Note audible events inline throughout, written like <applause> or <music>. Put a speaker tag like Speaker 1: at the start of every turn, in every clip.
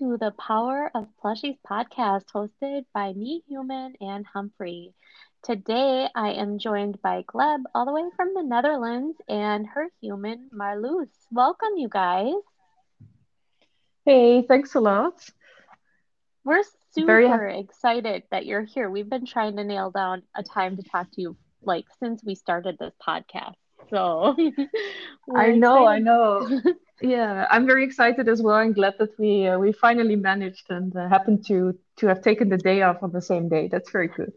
Speaker 1: to the Power of Plushies podcast hosted by me, Human, and Humphrey. Today I am joined by Gleb, all the way from the Netherlands, and her human, Marloes. Welcome, you guys.
Speaker 2: Hey, thanks a lot.
Speaker 1: We're super excited that you're here. We've been trying to nail down a time to talk to you like since we started this podcast. So <laughs>
Speaker 2: I know, excited. I know. <laughs> yeah, I'm very excited as well. I'm glad that we uh, we finally managed and uh, happened to to have taken the day off on the same day. That's very good.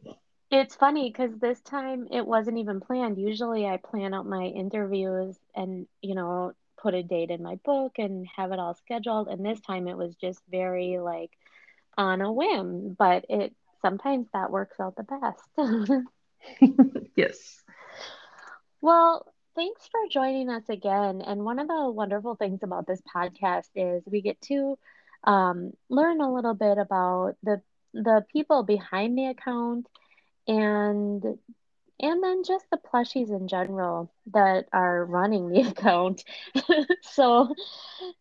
Speaker 1: It's funny because this time it wasn't even planned. Usually I plan out my interviews and, you know, put a date in my book and have it all scheduled. And this time it was just very like on a whim, but it sometimes that works out the
Speaker 2: best. <laughs> yes.
Speaker 1: Well, thanks for joining us again. And one of the wonderful things about this podcast is we get to um, learn a little bit about the the people behind the account and and then just the plushies in general that are running the <laughs> account. <laughs> so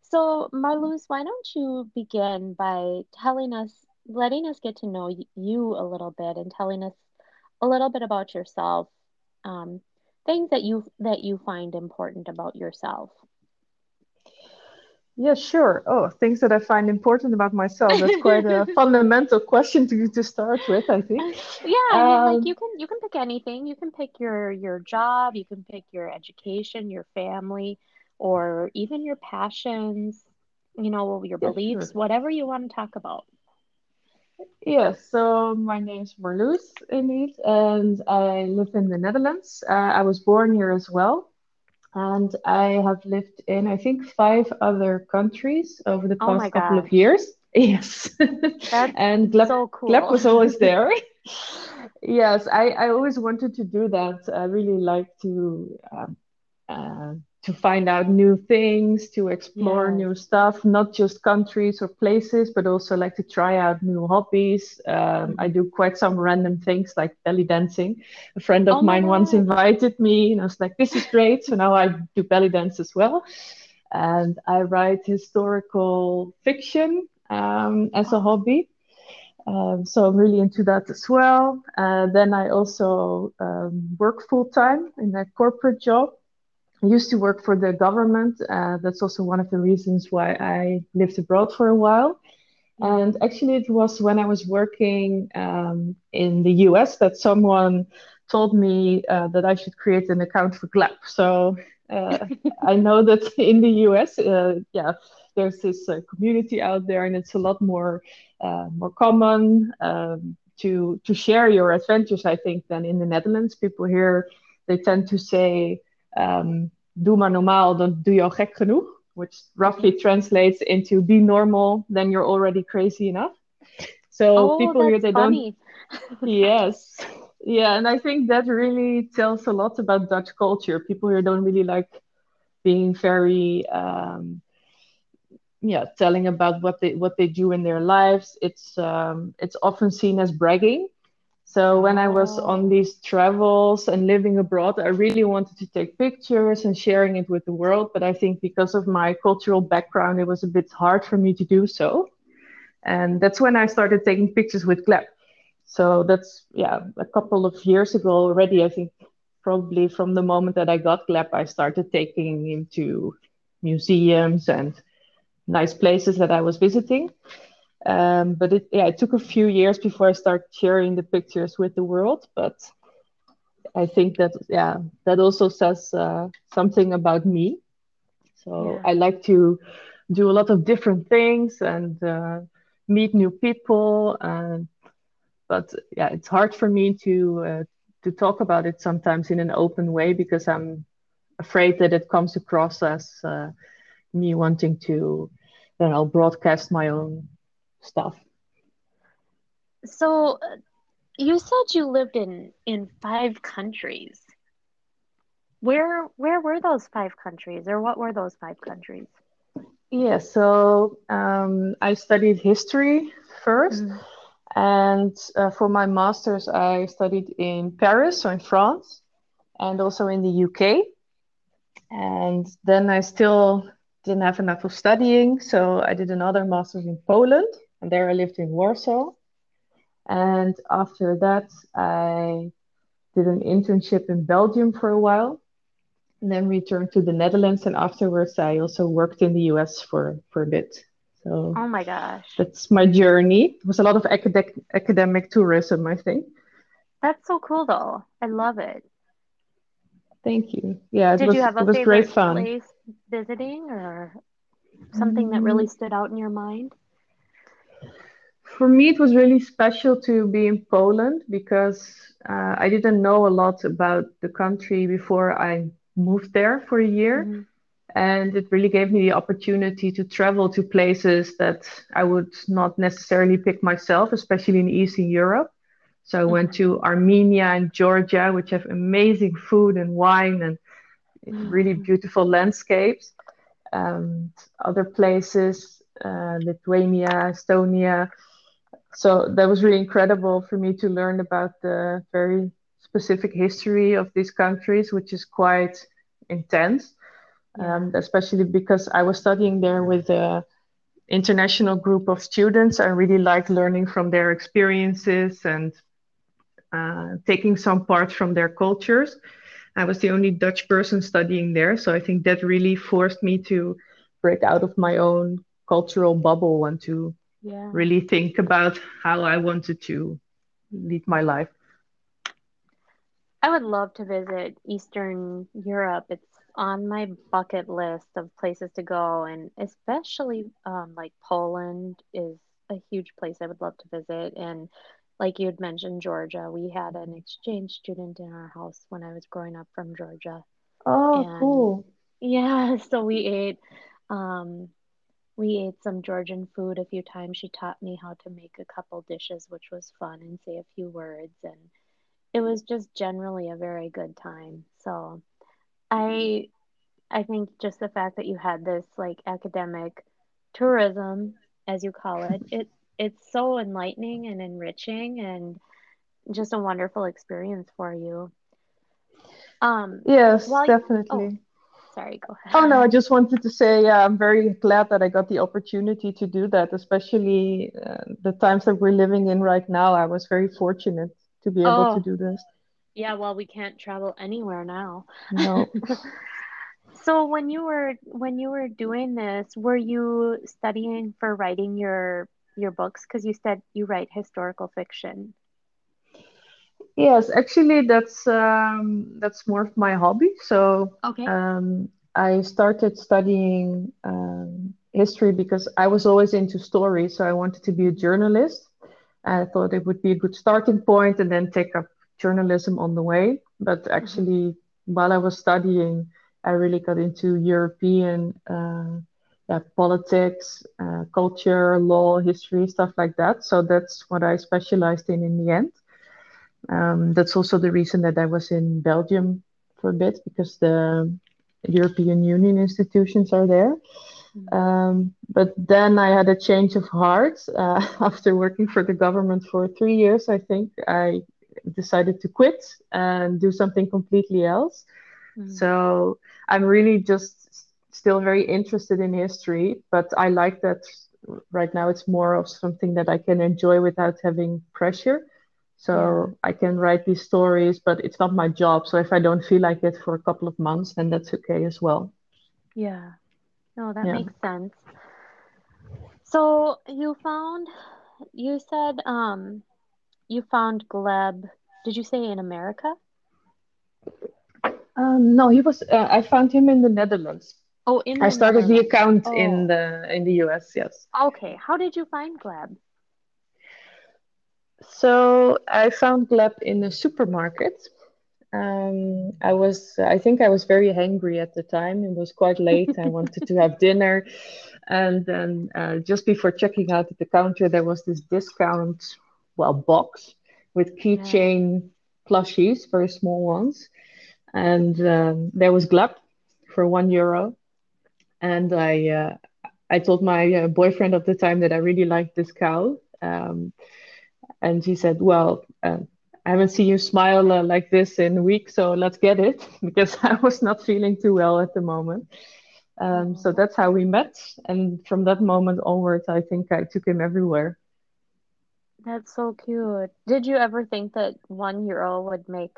Speaker 1: so Marloes, why don't you begin by telling us letting us get to know you a little bit and telling us a little bit about yourself. Um, things that you that you find important about yourself.
Speaker 2: Yeah sure. Oh things that i find important about myself. That's quite a <laughs> fundamental question to to start with i think.
Speaker 1: Yeah I mean, um, like you can you can pick anything. You can pick your your job. You can pick your education your family or even your passions you know your beliefs sure. whatever you want to talk about
Speaker 2: Yes, so my name is Marloes indeed, and I live in the Netherlands. Uh, I was born here as well, and I have lived in I think five other countries over the oh past oh couple of years. <laughs> Yes, <laughs> and Gleb, so cool. Was always <laughs> there. yes, I, I always wanted to do that. I really like to um, uh, to find out new things, to explore yeah. new stuff, not just countries or places, but also like to try out new hobbies. Um, I do quite some random things like belly dancing. A friend of oh mine once invited me, and I was like, this is great. So now I do belly dance as well. And I write historical fiction um, as a hobby. Um, so I'm really into that as well. Uh, then I also um, work full time in a corporate job. I used to work for the government. Uh, that's also one of the reasons why I lived abroad for a while. And actually, it was when I was working um, in the US that someone told me uh, that I should create an account for Gleb. So uh, <laughs> I know that in the US, uh, yeah, there's this uh, community out there, and it's a lot more uh, more common um, to to share your adventures. I think than in the Netherlands. People here they tend to say um, doe maar normaal, dan doe je al gek genoeg. Which roughly translates into be normal, then you're already crazy enough. So
Speaker 1: oh,
Speaker 2: people here
Speaker 1: they funny.
Speaker 2: don't. <laughs> yes, yeah, and I think that really tells a lot about Dutch culture. People here don't really like being very, um, yeah, telling about what they what they do in their lives. It's um, it's often seen as bragging, so when I was oh. on oh. these travels and living abroad, I really wanted to take pictures and sharing it with the world. But I think because of my cultural background, it was a bit hard for me to do so. And that's when I started taking pictures with Gleb. So that's yeah, a couple of years ago already. I think probably from the moment that I got Gleb, I started taking him to museums and nice places that I was visiting. Um, but it, yeah, it took a few years before I started sharing the pictures with the world. But I think that yeah, that also says uh, something about me. So yeah. I like to do a lot of different things and uh, meet new people. And but yeah, it's hard for me to uh, to talk about it sometimes in an open way because I'm afraid that it comes across as uh, me wanting to, you know, broadcast my own stuff.
Speaker 1: So uh, you said you lived in in five countries. Where where were those five countries, or what were those five countries?
Speaker 2: Yeah, so um, I studied history 1st mm-hmm. and uh, for my master's, I studied in Paris, so in France, and also in the UK. And then I still didn't have enough of studying, so I did another master's in Poland, and there I lived in Warsaw. And after that, I did an internship in Belgium for a while, and then returned to the Netherlands. And afterwards, I also worked in the US for, for a bit. So
Speaker 1: Oh my gosh.
Speaker 2: that's my journey. It was a lot of academic academic tourism, I think.
Speaker 1: That's so cool though. I love it.
Speaker 2: Thank you. Yeah, it
Speaker 1: Did
Speaker 2: was
Speaker 1: you have
Speaker 2: it
Speaker 1: a
Speaker 2: was great
Speaker 1: favorite
Speaker 2: fun.
Speaker 1: place visiting or something that
Speaker 2: Mm,
Speaker 1: really stood out in your mind?
Speaker 2: For me, it was really special to be in Poland because uh, I didn't know a lot about the country before I moved there for a year.
Speaker 1: hmm
Speaker 2: And it really gave me the opportunity to travel to places that I would not necessarily pick myself, especially in Eastern Europe. So I went to Armenia and Georgia, which have amazing food and wine and really
Speaker 1: hmm
Speaker 2: beautiful landscapes. And other places, uh, Lithuania, Estonia. So that was really incredible for me to learn about the very specific history of these countries, which is quite intense um, especially because I was studying there with an international group of students. I really liked learning from their experiences and uh, taking some parts from their cultures. I was the only Dutch person studying there, so I think that really forced me to break out of my own cultural bubble and to
Speaker 1: Yeah.
Speaker 2: really think about how I wanted to lead my life.
Speaker 1: I would love to visit Eastern Europe. It's on my bucket list of places to go, and especially um, like Poland is a huge place I would love to visit. And like you had mentioned, Georgia, we had an exchange student in our house when I was growing up from Georgia.
Speaker 2: Oh,
Speaker 1: And
Speaker 2: cool. <laughs>
Speaker 1: yeah, so we ate um, we ate some Georgian food a few times. She taught me how to make a couple dishes, which was fun, and say a few words. And it was just generally a very good time. So I I think just the fact that you had this like academic tourism, as you call it, <laughs> it it's so enlightening and enriching and just a wonderful experience for you. Um,
Speaker 2: Yes,
Speaker 1: while oh,
Speaker 2: definitely.
Speaker 1: Sorry, go ahead.
Speaker 2: Oh no, I just wanted to say, yeah, I'm very glad that I got the opportunity to do that, especially uh, the times that we're living in right now. I was very fortunate to be able to
Speaker 1: Oh,
Speaker 2: do this.
Speaker 1: yeah, well, we can't travel anywhere now.
Speaker 2: No. <laughs> <laughs>
Speaker 1: So when you were when you were doing this, were you studying for writing your your books? Because you said you write historical fiction.
Speaker 2: Yes, actually, that's um, that's more of my hobby. So
Speaker 1: Okay.
Speaker 2: um, I started studying um, history because I was always into stories, so I wanted to be a journalist. I thought it would be a good starting point and then take up journalism on the way. But
Speaker 1: hmm
Speaker 2: actually, while I was studying, I really got into European uh, yeah, politics, uh, culture, law, history, stuff like that. So that's what I specialized in in the end. Um, that's also the reason that I was in Belgium for a bit because the European Union institutions are there. Um, but then I had a change of heart <laughs> uh, after working for the government for three years, I think. I decided to quit and do something completely else.
Speaker 1: hmm
Speaker 2: So I'm really just still very interested in history, but I like that right now it's more of something that I can enjoy without having pressure.
Speaker 1: Yeah.
Speaker 2: So I can write these stories, but it's not my job. So if I don't feel like it for a couple of months, then that's okay as well.
Speaker 1: Yeah. No, that
Speaker 2: Yeah.
Speaker 1: makes sense. So you found you said um you found Gleb, did you say in America?
Speaker 2: Um, no, he was. Uh, I found him in the Netherlands.
Speaker 1: Oh, in
Speaker 2: I started the account in
Speaker 1: Oh,
Speaker 2: the in the US. Yes.
Speaker 1: okay. How did you find Gleb?
Speaker 2: So I found Gleb in a supermarket. Um, I was. I think I was very hungry at the time. It was quite late. I wanted to have dinner, and then uh, just before checking out at the counter, there was this discount, well, box with keychain plushies, very small ones, and um, there was Gleb for one euro. And I uh, I told my uh, boyfriend at the time that I really liked this cow. Um, and he said, Well, uh, I haven't seen you smile uh, like this in a week, so let's get it <laughs> because I was not feeling too well at the moment. Um, so that's how we met. And from that moment onwards, I think I took him everywhere.
Speaker 1: that's so cute. Did you ever think that one euro would make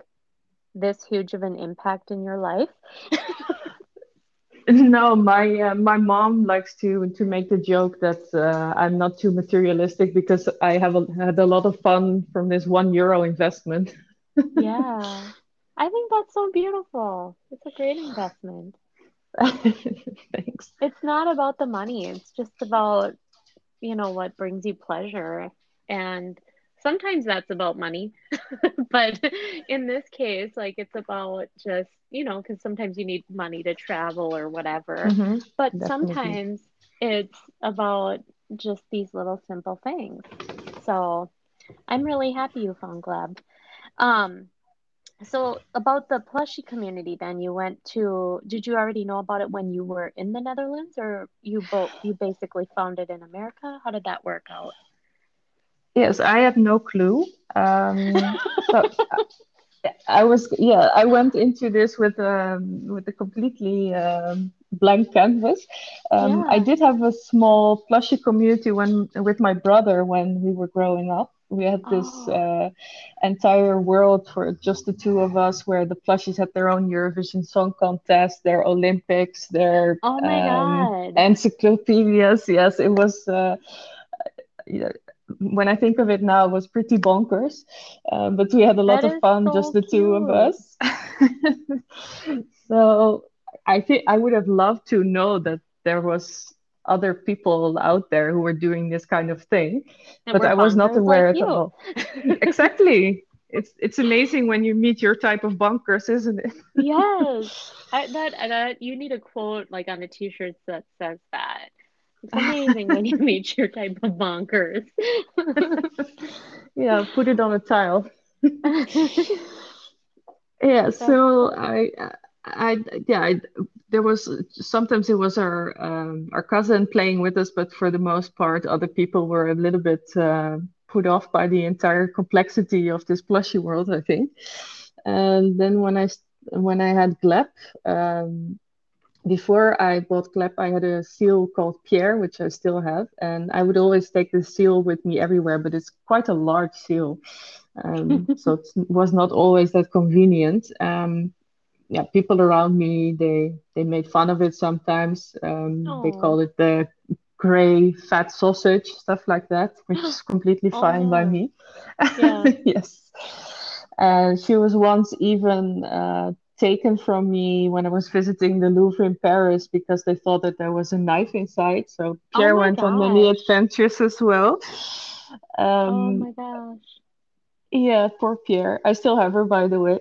Speaker 1: this huge of an impact in your life? <laughs> <laughs>
Speaker 2: No, my uh, my mom likes to to make the joke that uh, I'm not too materialistic because I have a, had a lot of fun from this one euro investment. <laughs>
Speaker 1: Yeah. I think that's so beautiful. It's a great investment. <laughs>
Speaker 2: Thanks.
Speaker 1: It's not about the money. It's just about, you know, what brings you pleasure. And sometimes that's about money. <laughs> But in this case, like it's about just, you know, because sometimes you need money to travel or whatever.
Speaker 2: hmm
Speaker 1: But
Speaker 2: Definitely.
Speaker 1: sometimes it's about just these little simple things. So I'm really happy you found Gleb. Um, so about the plushie community, then you went to, did you already know about it when you were in the Netherlands or you both you basically found it in America? How did that work out?
Speaker 2: Yes, I had no clue. Um, so I was, yeah, I went into this with um, with a completely um, blank canvas. Um, I did have a small plushie community when with my brother when we were growing up. We had this
Speaker 1: Oh,
Speaker 2: uh, entire world for just the two of us, where the plushies had their own Eurovision Song Contest, their Olympics, their
Speaker 1: oh my
Speaker 2: um,
Speaker 1: God.
Speaker 2: encyclopedias. Yes, it was. Uh, yeah, when I think of it now, was pretty bonkers. Um, but we had a lot
Speaker 1: That
Speaker 2: of fun, just
Speaker 1: so
Speaker 2: the two of us. <laughs> So I think I would have loved to know that there was other people out there who were doing this kind of thing,
Speaker 1: And
Speaker 2: but I was not
Speaker 1: bonkers like
Speaker 2: aware at
Speaker 1: you.
Speaker 2: all. <laughs> Exactly. It's it's amazing when you meet your type of bunkers, isn't it?
Speaker 1: Yes. <laughs> I that that you need a quote like on a t-shirt that says that. It's amazing when you <laughs> meet your type of bonkers. <laughs>
Speaker 2: Yeah, put it on a tile. <laughs> Yeah, so I, I, yeah, I, there was sometimes it was our um, our cousin playing with us, but for the most part, other people were a little bit uh, put off by the entire complexity of this plushy world, I think. And then when I when I had Gleb, um, before I bought Gleb, I had a seal called Pierre, which I still have, and I would always take the seal with me everywhere, but it's quite a large seal, um, <laughs> so it was not always that convenient. Um, yeah, people around me they they made fun of it sometimes. Um, they called it the gray fat sausage, stuff like that, which is <laughs> completely
Speaker 1: Oh
Speaker 2: fine by me. <laughs>
Speaker 1: Yeah.
Speaker 2: Yes. And she was once even uh, taken from me when I was visiting the Louvre in Paris because they thought that there was a knife inside. So
Speaker 1: Oh
Speaker 2: Pierre
Speaker 1: my
Speaker 2: went on many adventures as well.
Speaker 1: Oh
Speaker 2: Um,
Speaker 1: my gosh.
Speaker 2: yeah, poor Pierre. I still have her, by the way.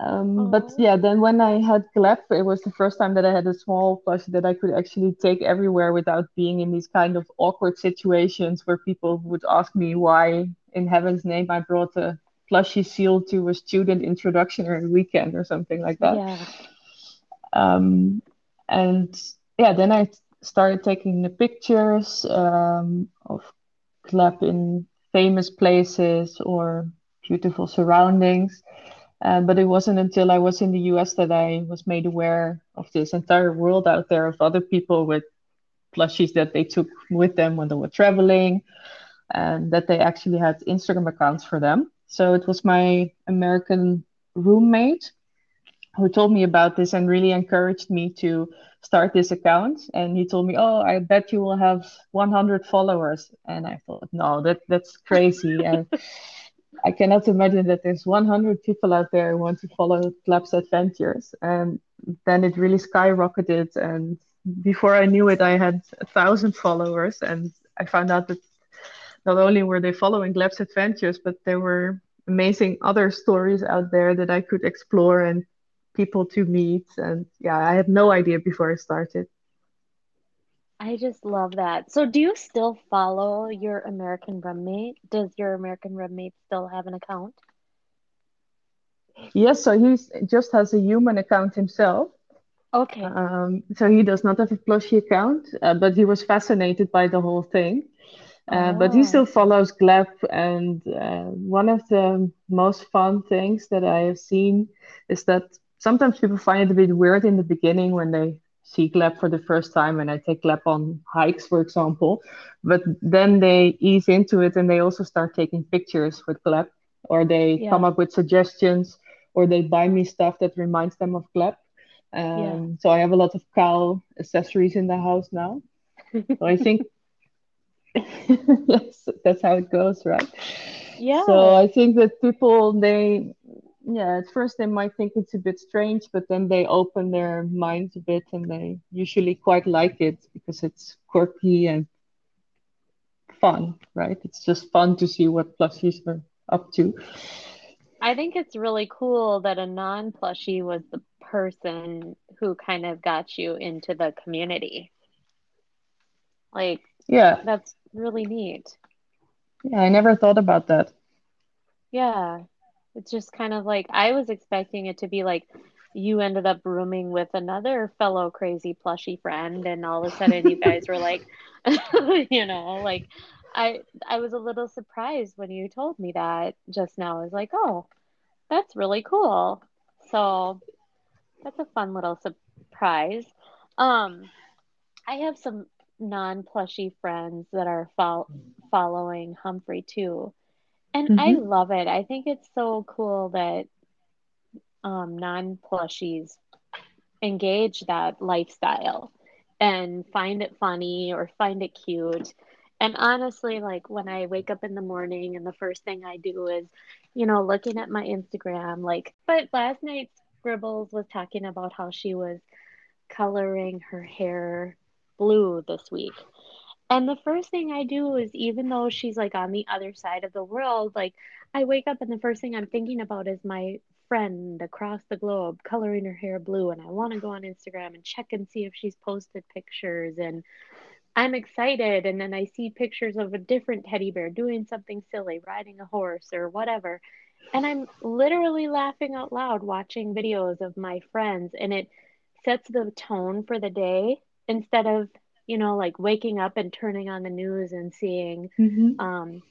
Speaker 2: Um, but
Speaker 1: Oh.
Speaker 2: yeah, then when I had Gleb, it was the first time that I had a small plushie that I could actually take everywhere without being in these kind of awkward situations where people would ask me why, in heaven's name, I brought a plushie seal to a student introductionary weekend or something like that.
Speaker 1: Yeah.
Speaker 2: Um, and yeah, then I started taking the pictures um, of Gleb in famous places or beautiful surroundings. Uh, but it wasn't until I was in the US that I was made aware of this entire world out there of other people with plushies that they took with them when they were traveling, and that they actually had Instagram accounts for them. So it was my American roommate who told me about this and really encouraged me to start this account. And he told me, "Oh, I bet you will have 100 followers." And I thought, "No, that that's crazy." <laughs> And I cannot imagine that there's 100 people out there who want to follow Gleb's adventures. And then it really skyrocketed. And before I knew it, I had a thousand followers. And I found out that not only were they following Gleb's adventures, but there were amazing other stories out there that I could explore and people to meet. And yeah, I had no idea before I started.
Speaker 1: I just love that. So do you still follow your American roommate? Does your American roommate still have an account?
Speaker 2: Yes, so he just has a human account himself.
Speaker 1: Okay.
Speaker 2: Um, so he does not have a plushie account, uh, but he was fascinated by the whole thing. Uh, but he
Speaker 1: Oh,
Speaker 2: still follows Gleb, and uh, one of the most fun things that I have seen is that sometimes people find it a bit weird in the beginning when they see Gleb for the first time and I take Gleb on hikes, for example. But then they ease into it and they also start taking pictures with Gleb, or they
Speaker 1: Yeah.
Speaker 2: come up with suggestions, or they buy me stuff that reminds them of Gleb.
Speaker 1: Yeah.
Speaker 2: Um, so I have a lot of cow accessories in the house now. <laughs> So I think <laughs> yes, that's how it goes, right?
Speaker 1: Yeah.
Speaker 2: So I think that people they yeah, at first they might think it's a bit strange, but then they open their minds a bit and they usually quite like it because it's quirky and fun, right? It's just fun to see what plushies are up to.
Speaker 1: I think it's really cool that a non-plushie was the person who kind of got you into the community. Like,
Speaker 2: Yeah,
Speaker 1: that's really neat.
Speaker 2: yeah, I never thought about that.
Speaker 1: Yeah. It's just kind of like I was expecting it to be like you ended up rooming with another fellow crazy plushy friend, and all of a sudden you guys were like, <laughs> you know, like I I was a little surprised when you told me that just now. I was like, oh, that's really cool. So that's a fun little surprise. Um, I have some non-plushy friends that are fol following Humphrey too. And I
Speaker 2: hmm
Speaker 1: love it. I think it's so cool that um, non-plushies engage that lifestyle and find it funny or find it cute. And honestly, like when I wake up in the morning and the first thing I do is, you know, looking at my Instagram, like, but last night Scribbles was talking about how she was coloring her hair blue this week. And the first thing I do is, even though she's like on the other side of the world, like I wake up and the first thing I'm thinking about is my friend across the globe coloring her hair blue. And I want to go on Instagram and check and see if she's posted pictures. And I'm excited. And then I see pictures of a different teddy bear doing something silly, riding a horse or whatever. And I'm literally laughing out loud watching videos of my friends. And it sets the tone for the day instead of, you know, like waking up and turning on the news and seeing
Speaker 2: hmm
Speaker 1: um,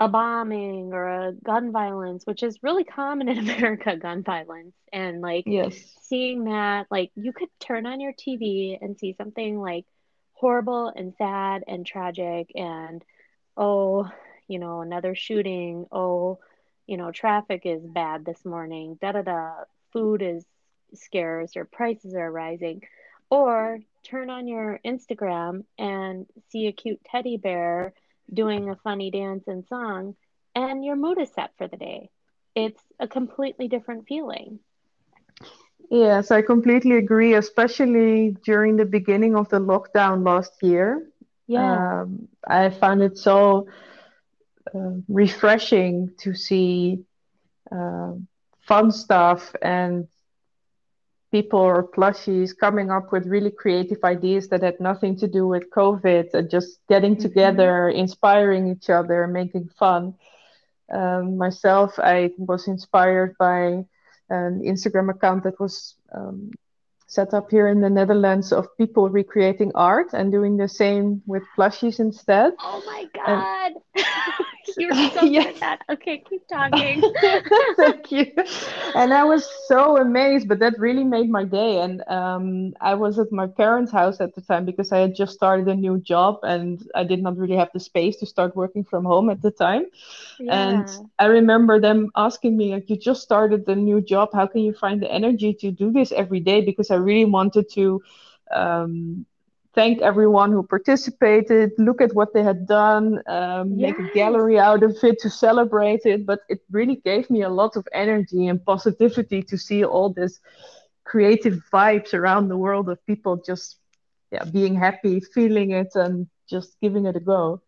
Speaker 1: a bombing or a gun violence, which is really common in <laughs> America, gun violence. And like
Speaker 2: Yes.
Speaker 1: seeing that, like you could turn on your TV and see something like horrible and sad and tragic and oh, you know, another shooting. Oh, you know, traffic is bad this morning. Da da da. Food is scarce or prices are rising. Or turn on your Instagram and see a cute teddy bear doing a funny dance and song, and your mood is set for the day. It's a completely different feeling.
Speaker 2: Yes, I completely agree, especially during the beginning of the lockdown last year.
Speaker 1: Yeah.
Speaker 2: Um, I found it so uh, refreshing to see um fun stuff and people or plushies coming up with really creative ideas that had nothing to do with COVID and just getting
Speaker 1: hmm
Speaker 2: together, inspiring each other, making fun. Um, myself, I was inspired by an Instagram account that was um, set up here in the Netherlands of people recreating art and doing the same with plushies instead.
Speaker 1: Oh my
Speaker 2: And <laughs>
Speaker 1: God. You're <laughs> so good
Speaker 2: yes,
Speaker 1: at that. Okay, keep talking. <laughs>
Speaker 2: Thank you. And I was so amazed, but that really made my day. And um, I was at my parents' house at the time because I had just started a new job and I did not really have the space to start working from home at the time.
Speaker 1: Yeah.
Speaker 2: And I remember them asking me, like, you just started a new job. How can you find the energy to do this every day? Because I really wanted to um, thank everyone who participated, look at what they had done, um, make a gallery out of it to celebrate it. But it really gave me a lot of energy and positivity to see all this creative vibes around the world of people just yeah, being happy, feeling it, and just giving it a go.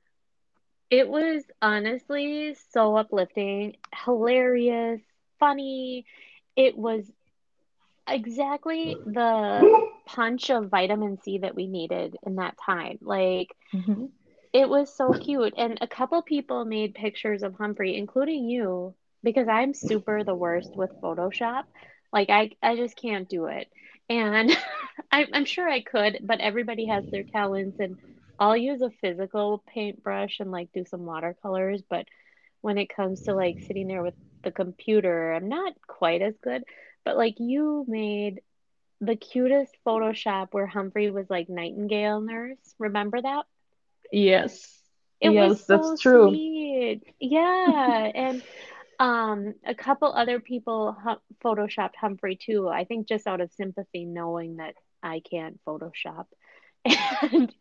Speaker 1: It was honestly so uplifting, hilarious, funny. It was exactly the punch of vitamin C that we needed in that time. Like,
Speaker 2: Mhm.
Speaker 1: it was so cute. And a couple people made pictures of Humphrey, including you, because I'm super the worst with Photoshop. Like, I, I just can't do it. And <laughs> I, I'm sure I could, but everybody has their talents, and I'll use a physical paintbrush and like do some watercolors. But when it comes to like sitting there with the computer, I'm not quite as good. But like you made the cutest Photoshop where Humphrey was like Nightingale nurse. Remember that?
Speaker 2: Yes.
Speaker 1: It was
Speaker 2: Yes, that's true.
Speaker 1: sweet. Yeah, <laughs> and um a couple other people hu photoshopped Humphrey too. I think just out of sympathy knowing that I can't Photoshop. <laughs> And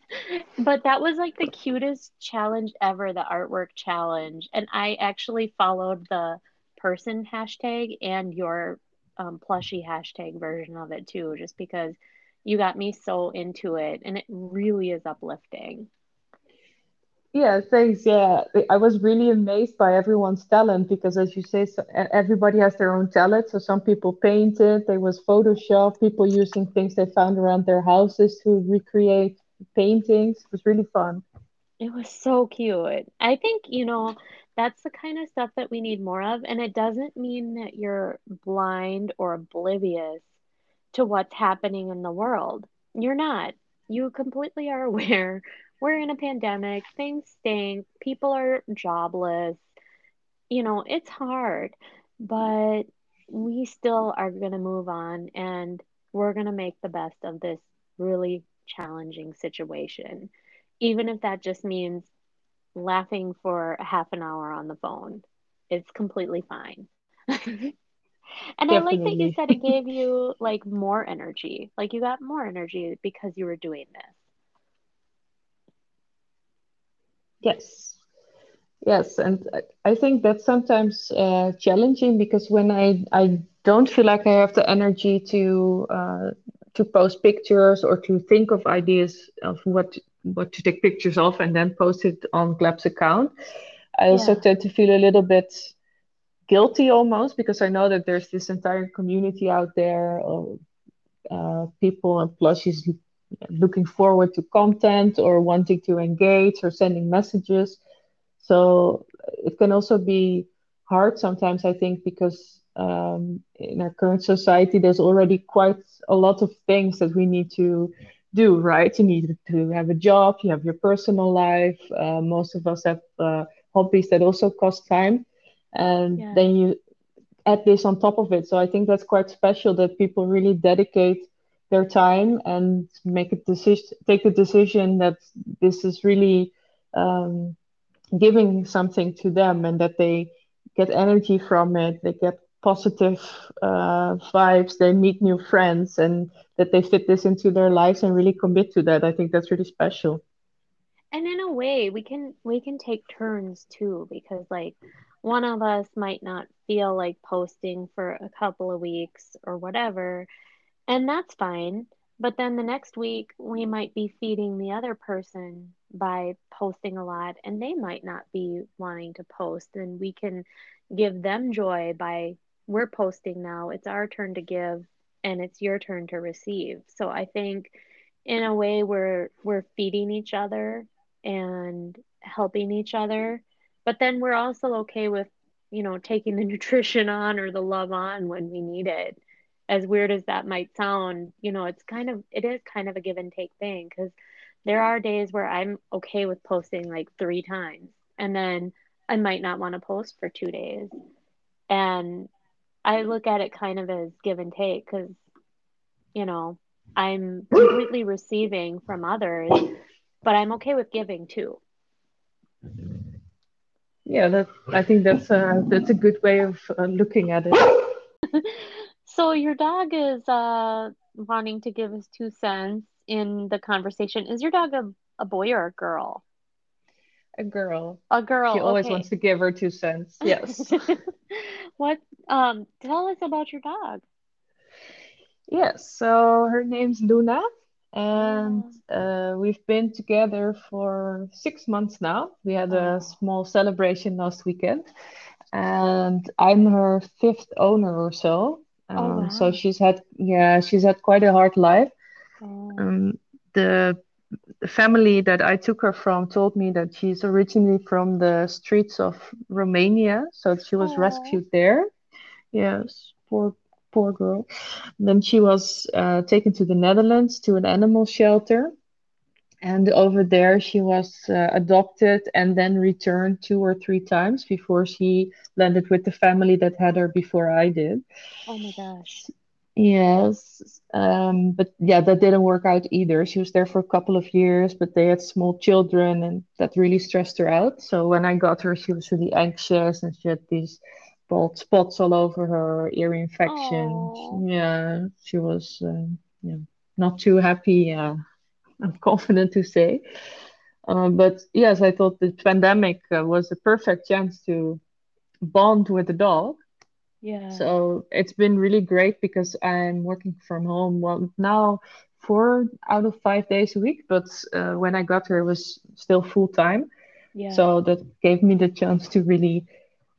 Speaker 1: but that was like the cutest challenge ever, the artwork challenge. And I actually followed the person hashtag and your um, plushie hashtag version of it too, just because you got me so into it and it really is uplifting.
Speaker 2: Yeah, thanks. Yeah, I was really amazed by everyone's talent because, as you say, so everybody has their own talent. So some people painted, there was Photoshop, people using things they found around their houses to recreate paintings. It was really fun.
Speaker 1: It was so cute. I think, you know, that's the kind of stuff that we need more of. And it doesn't mean that you're blind or oblivious to what's happening in the world. You're not. You completely are <laughs> aware. We're in a pandemic, things stink, people are jobless. You know, it's hard, but we still are going to move on and we're going to make the best of this really challenging situation, even if that just means laughing for a half an hour on the phone. It's completely fine. <laughs> And I like that you said it gave you like more energy. Like you got more energy because you were doing this.
Speaker 2: Yes. Yes, and I I think that's sometimes uh, challenging because when I I don't feel like I have the energy to uh, to post pictures or to think of ideas of what what to take pictures of and then post it on Gleb's account, I also tend to feel a little bit guilty almost because I know that there's this entire community out there of uh, people and plushies looking forward to content or wanting to engage or sending messages. So it can also be hard sometimes, I think, because um, in our current society, there's already quite a lot of things that we need to do, right? You need to have a job, you have your personal life. Uh, most of us have uh, hobbies that also cost time. And
Speaker 1: Yeah.
Speaker 2: then you add this on top of it. So I think that's quite special that people really dedicate their time and make a decision, take the decision that this is really um, giving something to them and that they get energy from it, they get positive uh, vibes, they meet new friends, and that they fit this into their lives and really commit to that. I think that's really special.
Speaker 1: And in a way, we can we can take turns too because like one of us might not feel like posting for a couple of weeks or whatever, and that's fine. But then the next week we might be feeding the other person by posting a lot and they might not be wanting to post and we can give them joy by we're posting now. It's our turn to give and it's your turn to receive. So I think in a way we're we're feeding each other and helping each other but then we're also okay with you know taking the <laughs> nutrition on or the love on when we need it as weird as that might sound you know it's kind of it is kind of a give and take thing because there are days where i'm okay with posting like three times and then i might not want to post for two days and i look at it kind of as give and take because you know i'm completely receiving from others but I'm okay with giving too.
Speaker 2: Yeah, that I think that's a that's a good way of uh, looking at it. <laughs>
Speaker 1: So your dog is uh wanting to give his two cents in the conversation. Is your dog a, a boy or a girl?
Speaker 2: A girl,
Speaker 1: A girl.
Speaker 2: she always wants to give her two cents. Yes. <laughs>
Speaker 1: What um tell us about your dog.
Speaker 2: Yes, so her name's Luna, and uh, we've been together for six months now. We had a
Speaker 1: Oh.
Speaker 2: small celebration last weekend, and I'm her fifth owner or so.
Speaker 1: Oh
Speaker 2: Um, so she's had, yeah, she's had quite a hard life.
Speaker 1: Oh.
Speaker 2: Um, the family that I took her from told me that she's originally from the streets of Romania, so she was
Speaker 1: Oh.
Speaker 2: rescued there. Yes, poor poor girl. Then she was uh, taken to the Netherlands to an animal shelter, and over there she was uh, adopted and then returned two or three times before she landed with the family that had her before I did.
Speaker 1: Oh my gosh.
Speaker 2: Yes, um, but yeah, that didn't work out either. She was there for a couple of years, but they had small children, and that really stressed her out. So when I got her, she was really anxious, and she had these bald spots all over her, ear infections.
Speaker 1: Oh,
Speaker 2: Yeah, she was, um, yeah, not too happy. Uh, <laughs> I'm confident to say. Uh, but yes, I thought the pandemic uh, was a perfect chance to bond with the dog
Speaker 1: yeah,
Speaker 2: so it's been really great because I'm working from home. Well, now four out of five days a week, but uh, when I got here, it was still full time.
Speaker 1: yeah,
Speaker 2: So that gave me the chance to really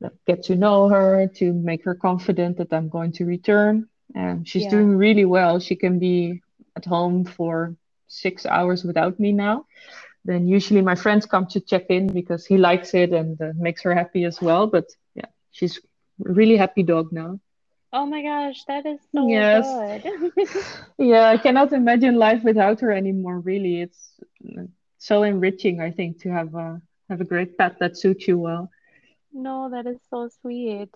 Speaker 2: uh, get to know her, to make her confident that I'm going to return. And she's
Speaker 1: yeah.
Speaker 2: doing really well. She can be at home for six hours without me now. Then usually my friends come to check in because he likes it and uh, makes her happy as well. But yeah, she's really happy dog now.
Speaker 1: Oh my gosh, that is so
Speaker 2: Yes.
Speaker 1: good. <laughs>
Speaker 2: Yeah, I cannot imagine life without her anymore, really. It's so enriching, I think, to have a have a great pet that suits you well.
Speaker 1: No, that is so sweet.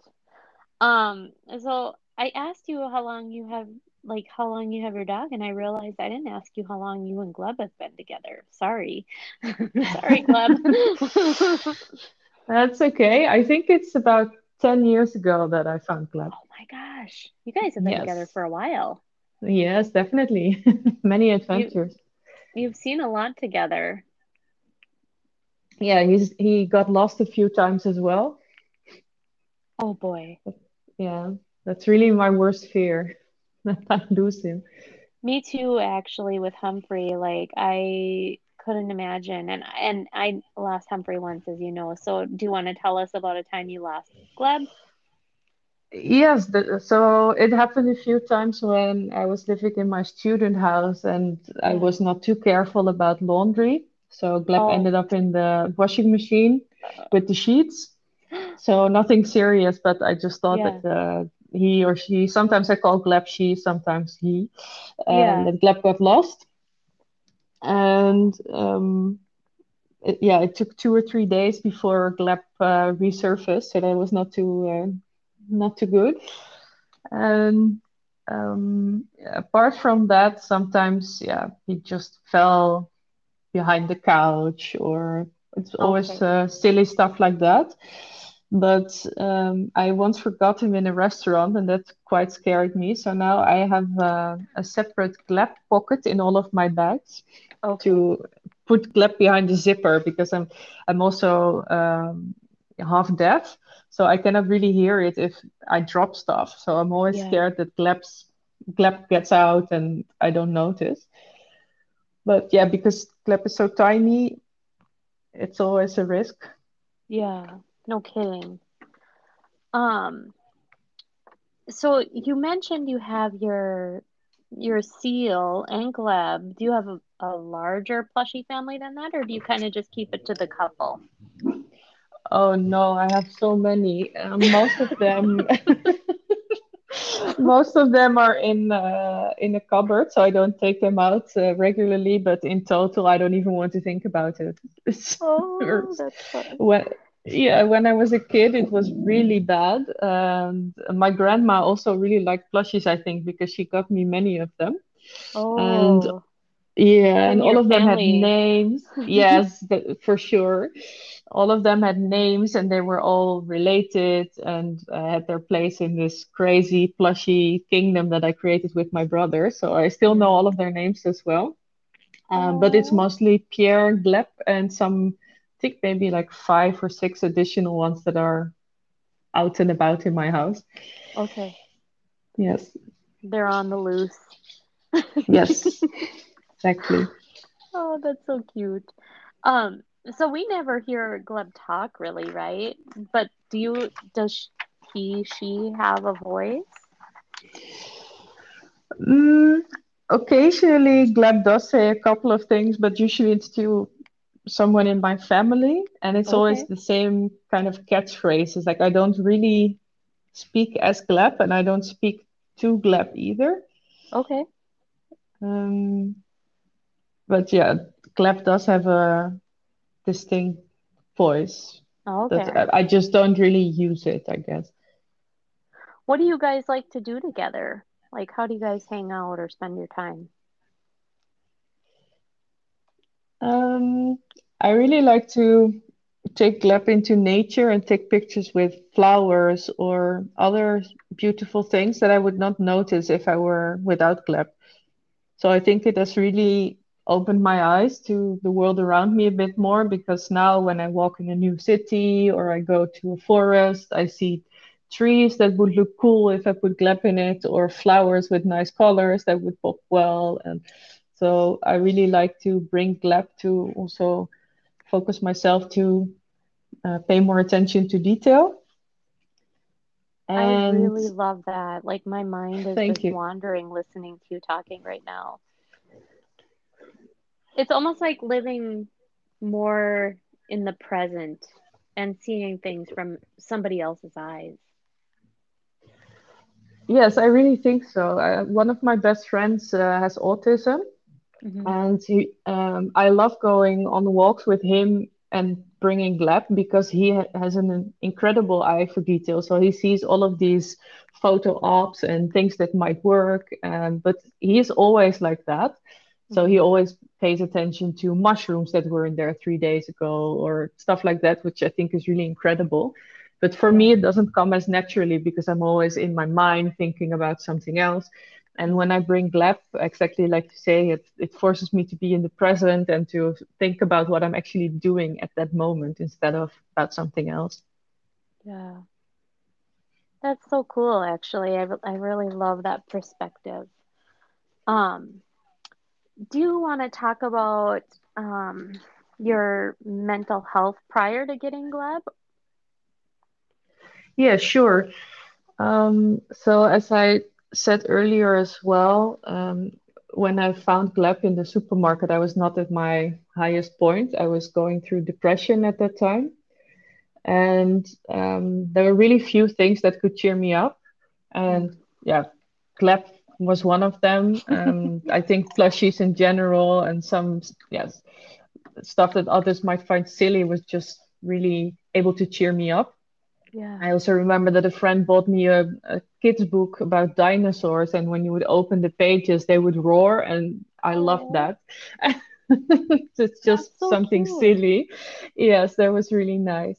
Speaker 1: Um, so I asked you how long you have, like, how long you have your dog, and I realized I didn't ask you how long you and Gleb have been together. Sorry. <laughs> Sorry, Gleb. <laughs>
Speaker 2: That's okay. I think it's about 10 years ago that I found Gleb.
Speaker 1: Oh my gosh. You guys have been together for a while.
Speaker 2: Yes, definitely. <laughs> Many
Speaker 1: You
Speaker 2: adventures.
Speaker 1: you've seen a lot together.
Speaker 2: Yeah, he's he got lost a few times as well.
Speaker 1: Oh boy.
Speaker 2: Yeah, that's really my worst fear that <laughs> I lose him.
Speaker 1: Me too, actually, with Humphrey. Like I couldn't imagine. And and I lost Humphrey once, as you know. So do you want to tell us about a time you lost Gleb?
Speaker 2: Yes, the, so it happened a few times when I was living in my student house and I was not too careful about laundry. So Gleb
Speaker 1: Oh.
Speaker 2: ended up in the washing machine with the sheets. So nothing serious, but I just thought
Speaker 1: Yeah.
Speaker 2: that uh, he or she, sometimes I call Gleb she, sometimes he, and
Speaker 1: Yeah.
Speaker 2: that Gleb got lost. And um, it, yeah, it took two or three days before Gleb uh, resurfaced, so that was not too uh, not too good. And um, apart from that, sometimes, yeah, he just fell behind the couch, or it's always
Speaker 1: Okay.
Speaker 2: uh, silly stuff like that. But um, I once forgot him in a restaurant, and that quite scared me. So now I have uh, a separate Gleb pocket in all of my bags
Speaker 1: Okay.
Speaker 2: to put Gleb behind the zipper because I'm I'm also um, half deaf, so I cannot really hear it if I drop stuff. So I'm always
Speaker 1: Yeah.
Speaker 2: scared that Gleb's Gleb gets out and I don't notice. But yeah, because Gleb is so tiny, it's always a risk.
Speaker 1: Yeah. No kidding. Um, so you mentioned you have your your seal and Gleb. Do you have a, a larger plushie family than that, or do you kind of just keep it to the couple?
Speaker 2: Oh no, I have so many. Um, most of them <laughs> Most of them are in uh, in a cupboard, so I don't take them out uh, regularly. But in total, I don't even want to think about it. <laughs>
Speaker 1: Oh, that's
Speaker 2: when yeah, when I was a kid, it was really bad. And my grandma also really liked plushies, I think, because she got me many of them. And
Speaker 1: Oh,
Speaker 2: yeah, and
Speaker 1: then
Speaker 2: all of them had names. <laughs> Yes, th for sure. All of them had names and they were all related and uh, had their place in this crazy plushy kingdom that I created with my brother. So I still know all of their names as well. Um, but it's mostly Pierre, Gleb, and some, I think maybe like five or six additional ones that are out and about in my house.
Speaker 1: okay.
Speaker 2: Yes,
Speaker 1: They're on the loose.
Speaker 2: yes, <laughs> exactly.
Speaker 1: Oh, that's so cute. Um, so we never hear Gleb talk really, right? But do you, does he, she have a voice?
Speaker 2: Mm, occasionally, Gleb does say a couple of things, but usually it's to someone in my family, and it's always the same kind of catchphrases. Like I don't really speak as Gleb, and I don't speak to Gleb either.
Speaker 1: Okay.
Speaker 2: Um, but yeah, Gleb does have a distinct voice that
Speaker 1: Okay.
Speaker 2: I, I just don't really use it, I guess.
Speaker 1: What do you guys like to do together? Like, how do you guys hang out or spend your time?
Speaker 2: Um, I really like to take Gleb into nature and take pictures with flowers or other beautiful things that I would not notice if I were without Gleb. So I think it has really opened my eyes to the world around me a bit more because now when I walk in a new city or I go to a forest, I see trees that would look cool if I put Gleb in it or flowers with nice colors that would pop well. And so I really like to bring Gleb to also focus myself to uh, pay more attention to detail.
Speaker 1: I
Speaker 2: And
Speaker 1: really love that. Like, my mind is just
Speaker 2: you.
Speaker 1: wandering listening to you talking right now. It's almost like living more in the present and seeing things from somebody else's eyes.
Speaker 2: Yes, I really think so. Uh, one of my best friends uh, has autism,
Speaker 1: hmm
Speaker 2: and he, um, I love going on walks with him and bringing Gleb because he ha has an incredible eye for detail. So he sees all of these photo ops and things that might work, um, but he is always like that. So he always pays attention to mushrooms that were in there three days ago or stuff like that, which I think is really incredible. But for me, it doesn't come as naturally because I'm always in my mind thinking about something else. And when I bring Gleb, exactly like you say, it, it forces me to be in the present and to think about what I'm actually doing at that moment instead of about something else.
Speaker 1: Yeah. That's so cool, actually. I, I really love that perspective. Um, do you want to talk about um, your mental health prior to getting Gleb?
Speaker 2: Yeah, sure. Um, so as I said earlier as well, um, when I found Gleb in the supermarket, I was not at my highest point. I was going through depression at that time. And um, there were really few things that could cheer me up. And yeah, Gleb was one of them. Um, <laughs> I think plushies in general and some, yes, stuff that others might find silly was just really able to cheer me up.
Speaker 1: Yeah.
Speaker 2: I also remember that a friend bought me a, a kid's book about dinosaurs, and when you would open the pages, they would roar, and I loved
Speaker 1: Oh,
Speaker 2: that. <laughs> It's just
Speaker 1: so
Speaker 2: something
Speaker 1: cute.
Speaker 2: silly. Yes, that was really nice.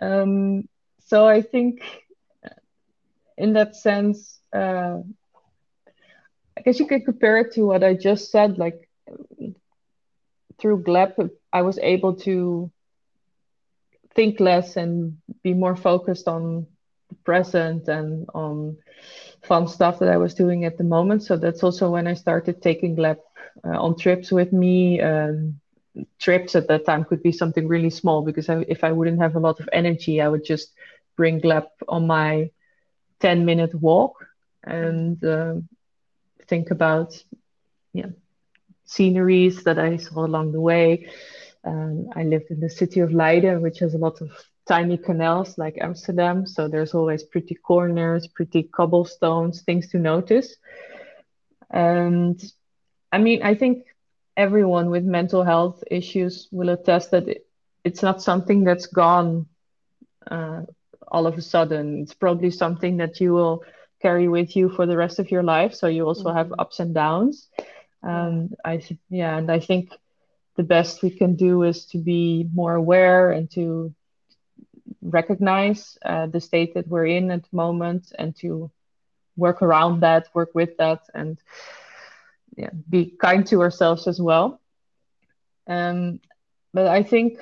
Speaker 2: Um, so I think in that sense, uh, I guess you could compare it to what I just said. Like through Gleb, I was able to think less and be more focused on the present and on fun stuff that I was doing at the moment. So that's also when I started taking Gleb uh, on trips with me. Um, trips at that time could be something really small because I, if I wouldn't have a lot of energy, I would just bring Gleb on my 10 minute walk and um think about yeah, sceneries that I saw along the way. Um, I lived in the city of Leiden, which has a lot of tiny canals like Amsterdam. So there's always pretty corners, pretty cobblestones, things to notice. And I mean, I think everyone with mental health issues will attest that it, it's not something that's gone uh, all of a sudden. It's probably something that you will carry with you for the rest of your life. So you also have
Speaker 1: hmm
Speaker 2: ups and downs. Um, I th yeah, and I think the best we can do is to be more aware and to recognize uh, the state that we're in at the moment and to work around that, work with that, and yeah, be kind to ourselves as well. Um, but I think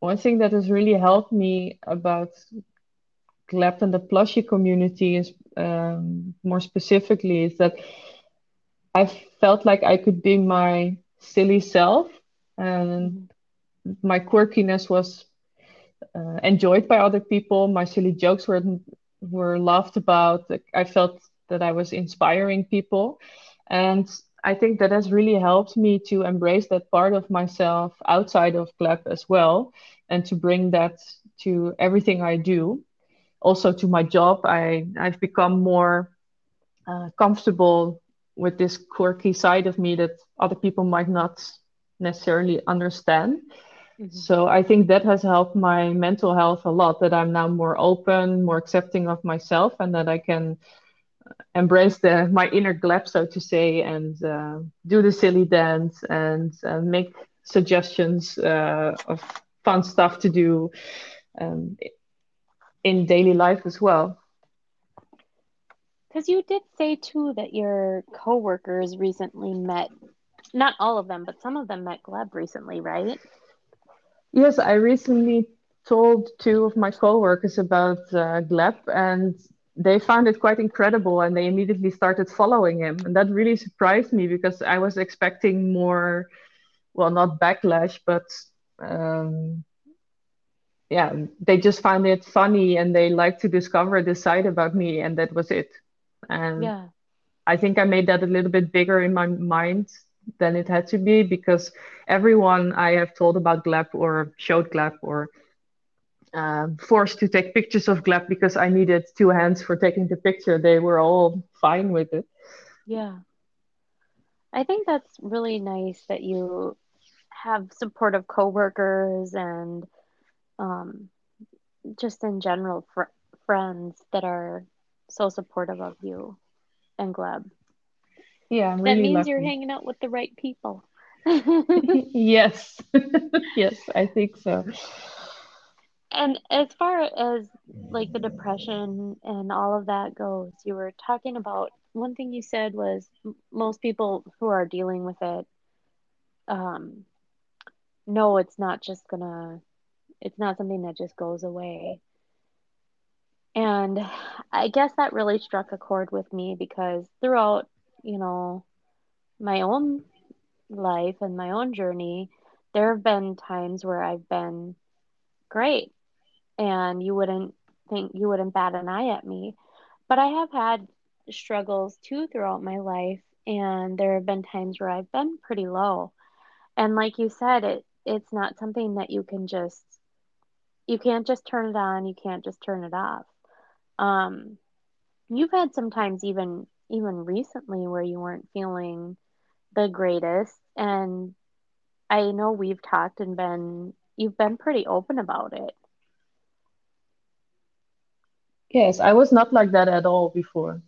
Speaker 2: one thing that has really helped me about Gleb and the plushie community is um, more specifically is that I felt like I could be my silly self and my quirkiness was uh, enjoyed by other people. My silly jokes were were laughed about. I felt that I was inspiring people, and I think that has really helped me to embrace that part of myself outside of Gleb as well, and to bring that to everything I do. Also to my job, I I've become more uh, comfortable with this quirky side of me that other people might not necessarily understand.
Speaker 1: hmm
Speaker 2: So I think that has helped my mental health a lot, that I'm now more open, more accepting of myself, and that I can embrace the my inner gleb, so to say, and uh, do the silly dance and uh, make suggestions uh, of fun stuff to do um, in daily life as well.
Speaker 1: Because you did say too that your coworkers recently met, not all of them, but some of them met Gleb recently, right?
Speaker 2: Yes, I recently told two of my coworkers about uh, Gleb, and they found it quite incredible, and they immediately started following him, and that really surprised me because I was expecting more, well, not backlash, but um, yeah, they just found it funny, and they like to discover this side about me, and that was it. And
Speaker 1: Yeah.
Speaker 2: I think I made that a little bit bigger in my mind than it had to be because everyone I have told about Gleb or showed Gleb or um, forced to take pictures of Gleb because I needed two hands for taking the picture, they were all fine with it.
Speaker 1: Yeah. I think that's really nice that you have supportive coworkers and um, just in general fr friends that are so supportive of you and Gleb.
Speaker 2: Yeah, I'm
Speaker 1: That
Speaker 2: really
Speaker 1: means you're hanging out with the right people. <laughs> <laughs>
Speaker 2: Yes, <laughs> yes, I think so.
Speaker 1: And as far as like the depression and all of that goes, you were talking about one thing you said was most people who are dealing with it, um, no, it's not just gonna, it's not something that just goes away. And I guess that really struck a chord with me because throughout, you know, my own life and my own journey, there have been times where I've been great and you wouldn't think you wouldn't bat an eye at me. But I have had struggles too throughout my life, and there have been times where I've been pretty low. And like you said, it it's not something that you can just you can't just turn it on, you can't just turn it off. Um, you've had some times even even recently where you weren't feeling the greatest, and I know we've talked and been you've been pretty open about it.
Speaker 2: Yes, I was not like that at all before.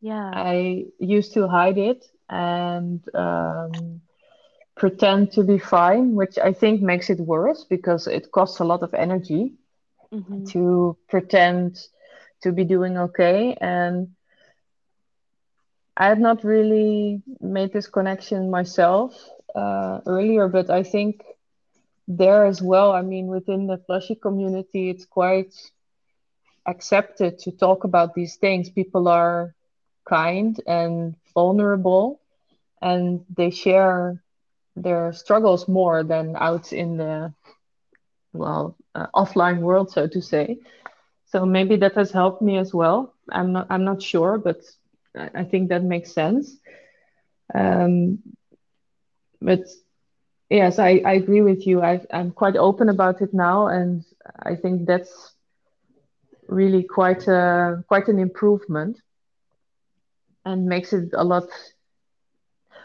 Speaker 1: Yeah.
Speaker 2: I used to hide it and um, pretend to be fine, which I think makes it worse because it costs a lot of energy
Speaker 1: hmm
Speaker 2: to pretend to be doing okay. And I had not really made this connection myself uh, earlier, but I think there as well, I mean, within the plushie community, it's quite accepted to talk about these things. People are kind and vulnerable, and they share their struggles more than out in the, well, uh, offline world, so to say. So maybe that has helped me as well. I'm not I'm not sure, but I, think that makes sense. Um, but yes, I, I agree with you. I, I'm quite open about it now, and I think that's really quite a, quite an improvement and makes it a lot,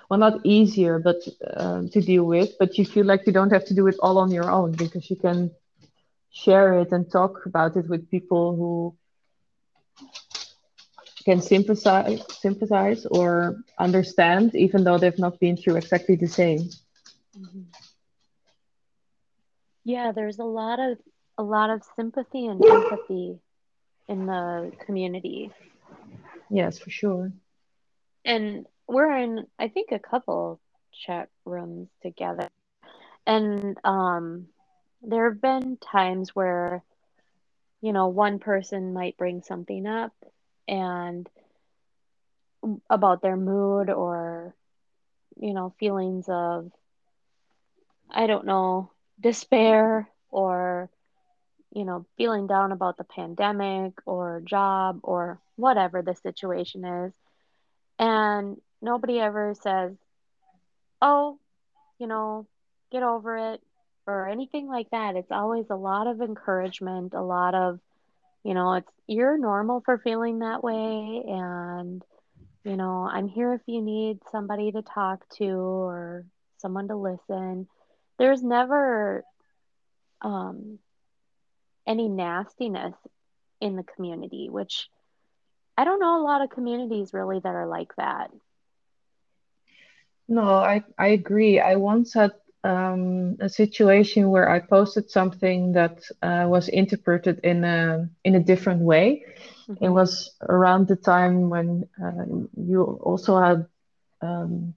Speaker 2: well, not easier, but um, to deal with. But you feel like you don't have to do it all on your own because you can share it and talk about it with people who can sympathize, sympathize or understand, even though they've not been through exactly the same.
Speaker 1: hmm Yeah, there's a lot of a lot of sympathy and empathy in the community.
Speaker 2: Yes, for sure.
Speaker 1: And we're in, I think, a couple chat rooms together. And um, there have been times where, you know, one person might bring something up and about their mood or, you know, feelings of, I don't know, despair or you know, feeling down about the pandemic or job or whatever the situation is. And nobody ever says, oh, you know, get over it or anything like that. It's always a lot of encouragement, a lot of, you know, it's you're normal for feeling that way. And, you know, I'm here if you need somebody to talk to or someone to listen. There's never um, any nastiness in the community, which I don't know a lot of communities really that are like that.
Speaker 2: No, I, I agree. I once had um, a situation where I posted something that uh, was interpreted in a in a different way. Mm-hmm. It was around the time when uh, you also had um,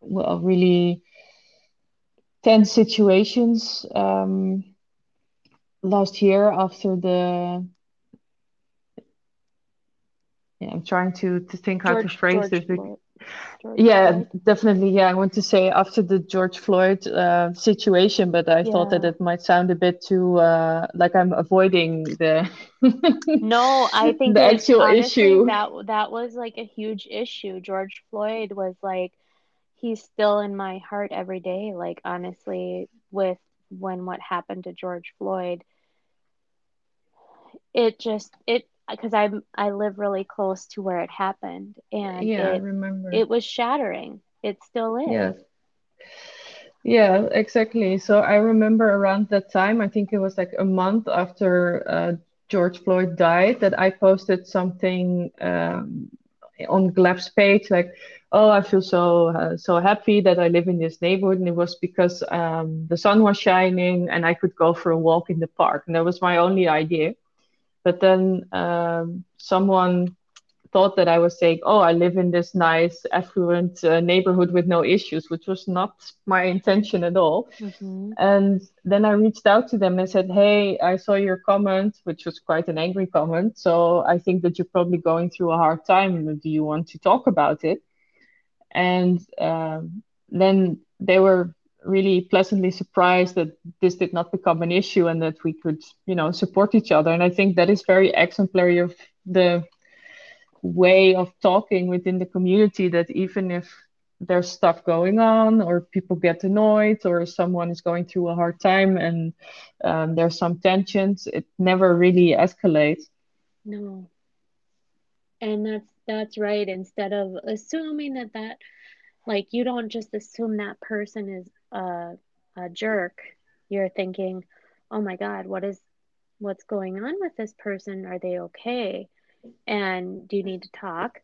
Speaker 2: well really tense situations um, last year after the yeah, I'm trying to to think how to phrase George this. George yeah, Floyd? definitely. Yeah, I want to say after the George Floyd uh, situation, but I yeah. thought that it might sound a bit too uh, like I'm avoiding the. <laughs>
Speaker 1: no, I think the actual honestly, issue that that was like a huge issue. George Floyd was like, he's still in my heart every day. Like honestly, with when what happened to George Floyd, it just it because I'm I live really close to where it happened, and
Speaker 2: yeah,
Speaker 1: it,
Speaker 2: I remember
Speaker 1: it was shattering. It still is.
Speaker 2: Yeah. Yeah, exactly. So I remember around that time, I think it was like a month after uh, George Floyd died, that I posted something um, on Gleb's page, like, "Oh, I feel so uh, so happy that I live in this neighborhood," and it was because um, the sun was shining and I could go for a walk in the park, and that was my only idea. But then um, someone thought that I was saying, "Oh, I live in this nice, affluent uh, neighborhood with no issues," which was not my intention at all. Mm-hmm. And then I reached out to them and said, "Hey, I saw your comment, which was quite an angry comment. So I think that you're probably going through a hard time. Do you want to talk about it?" And um, then they were really pleasantly surprised that this did not become an issue and that we could, you know, support each other. And I think that is very exemplary of the way of talking within the community that even if there's stuff going on or people get annoyed or someone is going through a hard time and um, there's some tensions it never really escalates.
Speaker 1: No. And that's that's right. Instead of assuming that that like you don't just assume that person is a, a jerk, you're thinking, oh my God, what is what's going on with this person? Are they okay? And do you need to talk?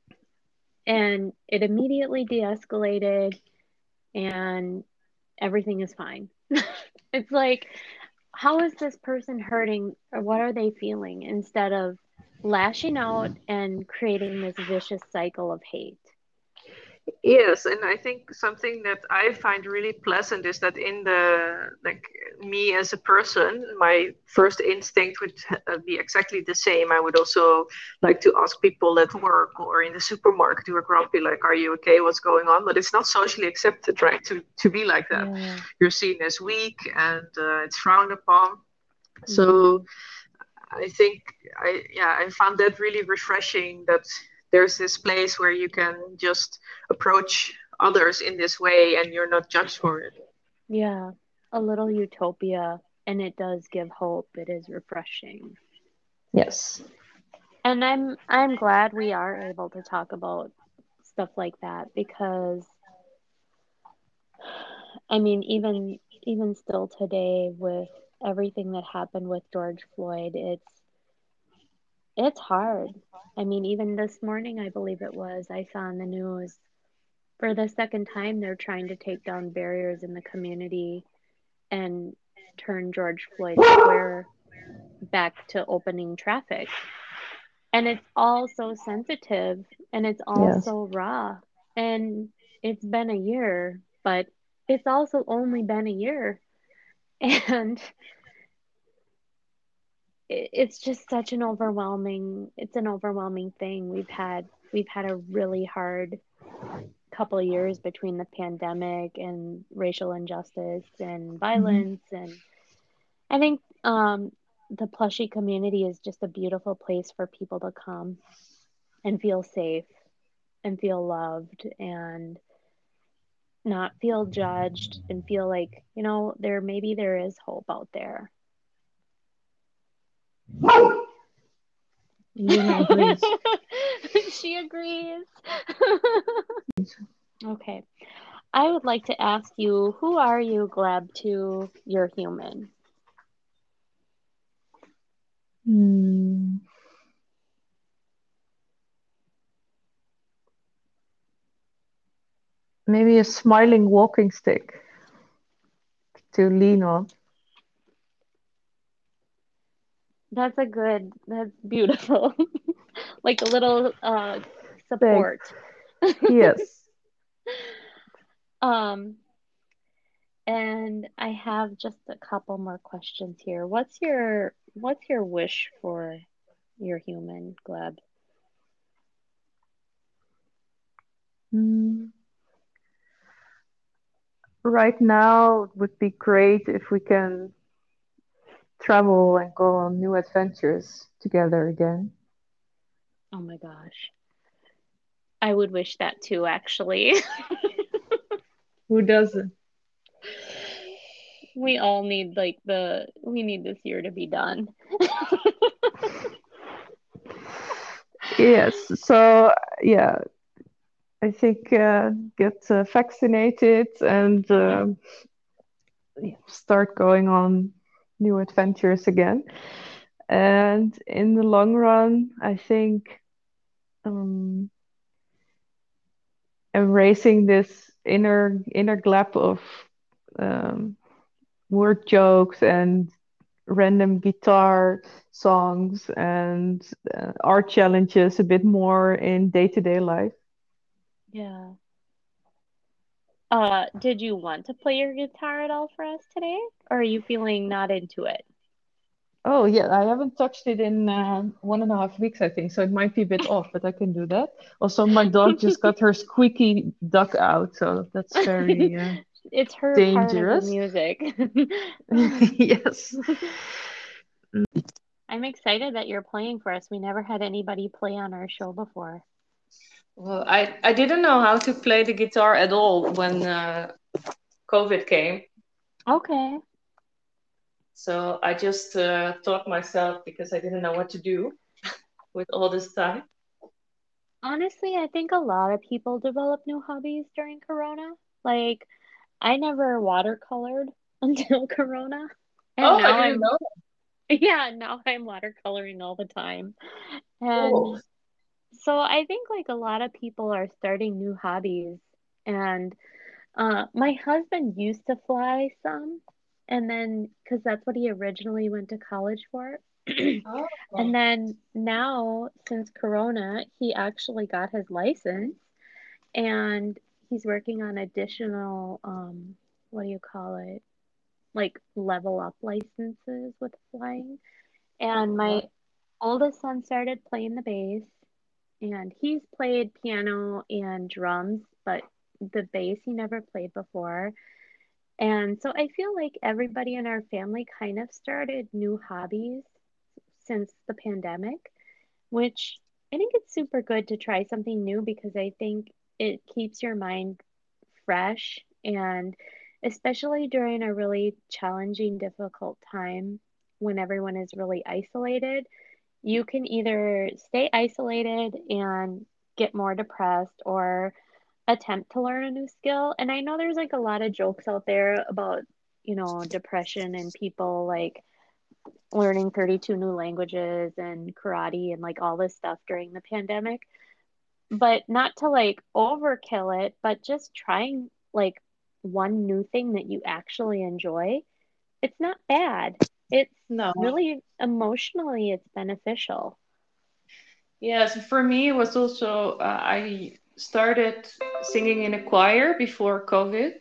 Speaker 1: And it immediately de escalated and everything is fine. <laughs> it's like, how is this person hurting or what are they feeling instead of lashing out and creating this vicious cycle of hate?
Speaker 2: Yes, and I think something that I find really pleasant is that in the like me as a person, my first instinct would uh, be exactly the same. I would also like to ask people at work or in the supermarket who are grumpy, like, "Are you okay? What's going on?" But it's not socially accepted, right? To to be like that, yeah. you're seen as weak and uh, it's frowned upon. Mm-hmm. So I think I yeah I found that really refreshing that there's this place where you can just approach others in this way and you're not judged for it.
Speaker 1: Yeah, a little utopia, and it does give hope. It is refreshing.
Speaker 2: Yes.
Speaker 1: And I'm I'm glad we are able to talk about stuff like that because I mean even even still today with everything that happened with George Floyd, it's it's hard. I mean, even this morning, I believe it was, I saw on the news for the second time they're trying to take down barriers in the community and turn George Floyd Square back to opening traffic. And it's all so sensitive and it's all yes. so raw. And it's been a year, but it's also only been a year. <laughs> And it's just such an overwhelming it's an overwhelming thing we've had we've had a really hard couple of years between the pandemic and racial injustice and mm-hmm. violence mm-hmm. and i think um, the plushie community is just a beautiful place for people to come and feel safe and feel loved and not feel judged and feel like you know there maybe there is hope out there she agrees. <laughs> <laughs> okay. I would like to ask you who are you, Gleb, to you're human?
Speaker 2: Hmm. Maybe a smiling walking stick to lean on.
Speaker 1: That's a good, that's beautiful. <laughs> Like a little uh support. <laughs>
Speaker 2: Yes.
Speaker 1: Um, and I have just a couple more questions here. What's your what's your wish for your human, Gleb?
Speaker 2: Mm, right now, it would be great if we can travel and go on new adventures together again.
Speaker 1: Oh my gosh. I would wish that too, actually. <laughs>
Speaker 2: Who doesn't?
Speaker 1: We all need like the we need this year to be done. <laughs>
Speaker 2: Yes. So, yeah, I think uh, get uh, vaccinated and yeah, start going on new adventures again. And in the long run, I think um, embracing this inner inner gleb of um, word jokes and random guitar songs and uh, art challenges a bit more in day-to-day life.
Speaker 1: Yeah. Uh, did you want to play your guitar at all for us today? Or are you feeling not into it?
Speaker 2: Oh yeah, I haven't touched it in uh, one and a half weeks, I think, so it might be a bit off, but I can do that. Also, my dog just got her <laughs> squeaky duck out, so that's very uh, <laughs>
Speaker 1: It's her part of the
Speaker 2: dangerous.
Speaker 1: music. <laughs>
Speaker 2: Yes.
Speaker 1: I'm excited that you're playing for us. We never had anybody play on our show before.
Speaker 2: Well, I, I didn't know how to play the guitar at all when uh, COVID came.
Speaker 1: Okay.
Speaker 2: So I just uh, taught myself because I didn't know what to do <laughs> with all this time.
Speaker 1: Honestly, I think a lot of people develop new hobbies during Corona. Like, I never watercolored <laughs> until Corona, and
Speaker 2: Oh, I didn't
Speaker 1: I'm,
Speaker 2: know. <laughs>
Speaker 1: yeah, now I'm watercoloring all the time.
Speaker 2: Cool.
Speaker 1: And so I think like a lot of people are starting new hobbies. And uh, my husband used to fly some, and then because that's what he originally went to college for. <clears throat> And
Speaker 2: Oh,
Speaker 1: then now, since Corona, he actually got his license and he's working on additional, um, what do you call it? Like level up licenses with flying. And my oldest son started playing the bass, and he's played piano and drums, but the bass he never played before. And so I feel like everybody in our family kind of started new hobbies since the pandemic, which I think it's super good to try something new because I think it keeps your mind fresh and especially during a really challenging, difficult time when everyone is really isolated, you can either stay isolated and get more depressed or attempt to learn a new skill. And I know there's like a lot of jokes out there about, you know, depression and people like learning 32 new languages and karate and like all this stuff during the pandemic. But not to like overkill it, but just trying like one new thing that you actually enjoy. It's not bad. It's
Speaker 2: No.
Speaker 1: really emotionally it's beneficial.
Speaker 2: Yes, for me, it was also, uh, I started singing in a choir before COVID,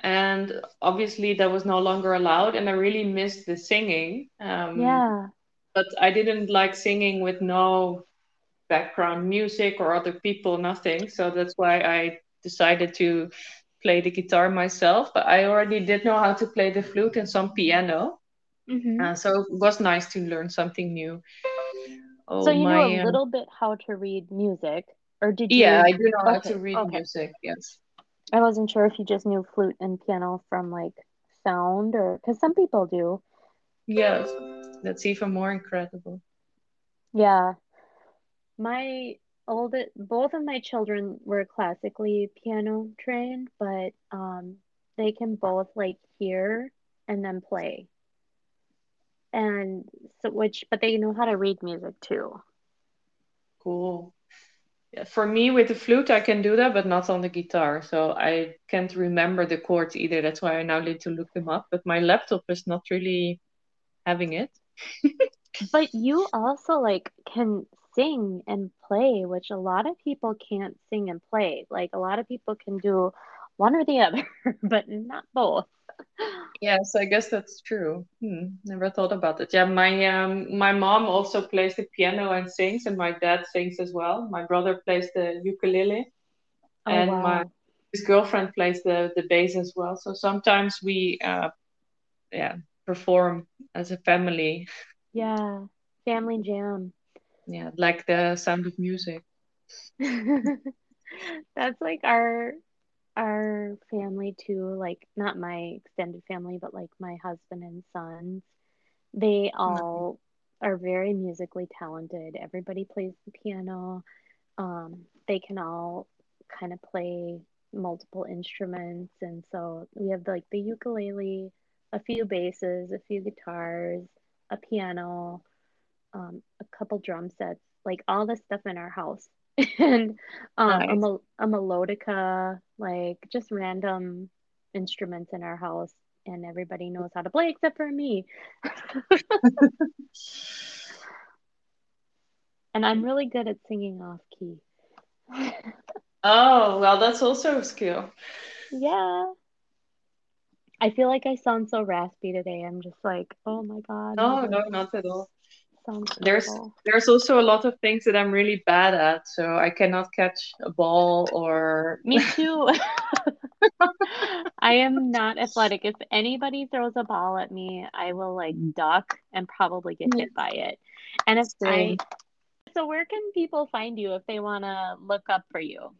Speaker 2: and obviously that was no longer allowed, and I really missed the singing. Um,
Speaker 1: Yeah.
Speaker 2: but I didn't like singing with no background music or other people, nothing. So that's why I decided to play the guitar myself. But I already did know how to play the flute and some piano.
Speaker 1: Hmm
Speaker 2: Uh, so it was nice to learn something new.
Speaker 1: So
Speaker 2: Oh,
Speaker 1: you know a.
Speaker 2: Um,
Speaker 1: little bit how to read music, or did
Speaker 2: yeah,
Speaker 1: you?
Speaker 2: I do know how to read
Speaker 1: okay.
Speaker 2: music. Yes.
Speaker 1: I wasn't sure if you just knew flute and piano from like sound or because some people do.
Speaker 2: Yes. That's even more incredible.
Speaker 1: Yeah. My oldest, both of my children were classically piano trained, but um, they can both like hear and then play. And so, which, but they know how to read music too.
Speaker 2: Cool. yeah, for me with the flute I can do that, but not on the guitar. So I can't remember the chords either. That's why I now need to look them up. But my laptop is not really having it. <laughs>
Speaker 1: But you also like can sing and play, which a lot of people can't sing and play. Like a lot of people can do one or the other, <laughs> but not both.
Speaker 2: Yes, I guess that's true. Hmm, never thought about it. Yeah, my um, my mom also plays the piano and sings, and my dad sings as well. My brother plays the ukulele,
Speaker 1: Oh
Speaker 2: and my his girlfriend plays the the bass as well. So sometimes we uh, yeah perform as a family.
Speaker 1: Yeah. Family jam.
Speaker 2: Yeah, like the sound of music. <laughs>
Speaker 1: That's like our our family too, like not my extended family, but like my husband and sons. They
Speaker 2: Nice.
Speaker 1: all are very musically talented. Everybody plays the piano. Um, they can all kind of play multiple instruments, and so we have like the ukulele, a few basses, a few guitars, a piano, um, a couple drum sets, like all the stuff in our house. <laughs> And um, a, mel- a melodica, like just random instruments in our house, and everybody knows how to play except for me. <laughs> And I'm really good at singing off key.
Speaker 2: Oh, well, that's also a skill.
Speaker 1: Yeah. I feel like I sound so raspy today. I'm just like, oh my God,
Speaker 2: No, no, not at all.
Speaker 1: Sounds
Speaker 2: There's
Speaker 1: horrible.
Speaker 2: there's also a lot of things that I'm really bad at, so I cannot catch a ball or <laughs>
Speaker 1: Me too. I am not athletic. If anybody throws a ball at me, I will like mm. duck and probably get hit by it. And if I, so where can people find you if they want to look up for you?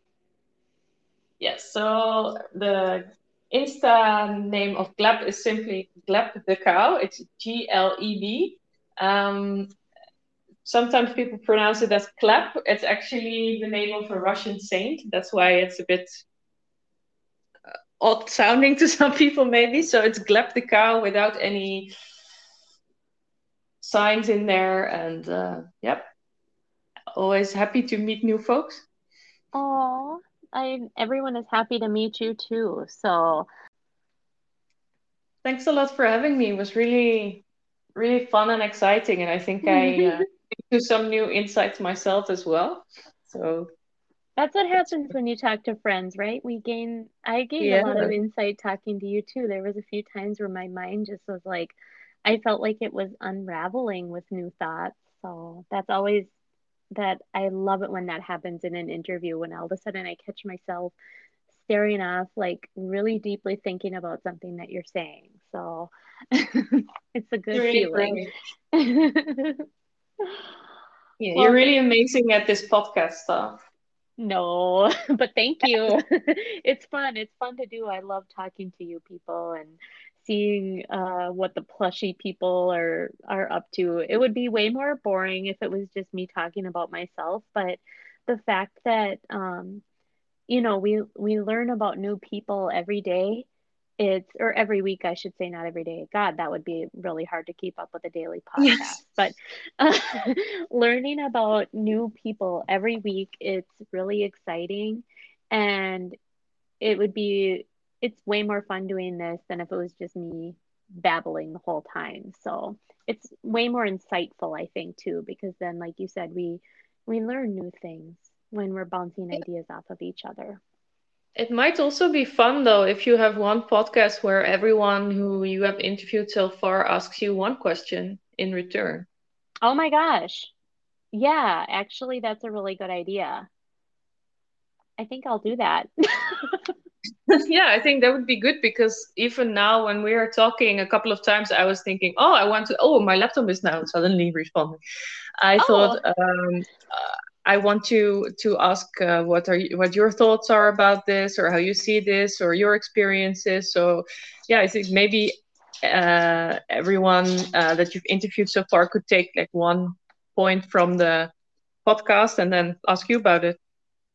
Speaker 2: Yes, so the Insta name of Gleb is simply Gleb the cow. It's G L E B. Um, sometimes people pronounce it as Klep. It's actually the name of a Russian saint. That's why it's a bit odd sounding to <laughs> some people, maybe. So it's Gleb the cow without any signs in there. And uh, yep, always happy to meet new folks.
Speaker 1: Oh, I everyone is happy to meet you too. So,
Speaker 2: Thanks a lot for having me. It was really, really fun and exciting. And I think I uh, <laughs> to some new insights myself as well. So
Speaker 1: That's what happens when you talk to friends, right? We gain, I gained a lot of insight talking to you too. There was a few times where my mind just was like, I felt like it was unraveling with new thoughts. So that's always that I love it when that happens in an interview when all of a sudden I catch myself staring off, like really deeply thinking about something that you're saying. So <laughs> it's a good
Speaker 2: really
Speaker 1: feeling. <laughs>
Speaker 2: Yeah, you're really amazing at this podcast stuff.
Speaker 1: No, <laughs> but thank you. It's fun. It's fun to do. I love talking to you people and seeing uh, what the plushy people are are up to. It would be way more boring if it was just me talking about myself, but the fact that um, you know, we we learn about new people every day. It's or every week, I should say, not every day. God, that would be really hard to keep up with a daily podcast.
Speaker 2: Yes.
Speaker 1: But uh, <laughs> learning about new people every week, it's really exciting, and it would be it's way more fun doing this than if it was just me babbling the whole time. So it's way more insightful, I think, too, because then, like you said, we we learn new things when we're bouncing ideas off of each other.
Speaker 2: It might also be fun though if you have one podcast where everyone who you have interviewed so far asks you one question in return.
Speaker 1: Oh my gosh. Yeah, actually, that's a really good idea. I think I'll do that. <laughs>
Speaker 2: yeah, I think that would be good because even now when we are talking a couple of times, I was thinking, oh, I want to. Oh, my laptop is now suddenly responding. I thought
Speaker 1: Oh,
Speaker 2: um, uh, I want to to ask uh, what are you, what your thoughts are about this, or how you see this, or your experiences. So, yeah, I think maybe uh, everyone uh, that you've interviewed so far could take like one point from the podcast and then ask you about it.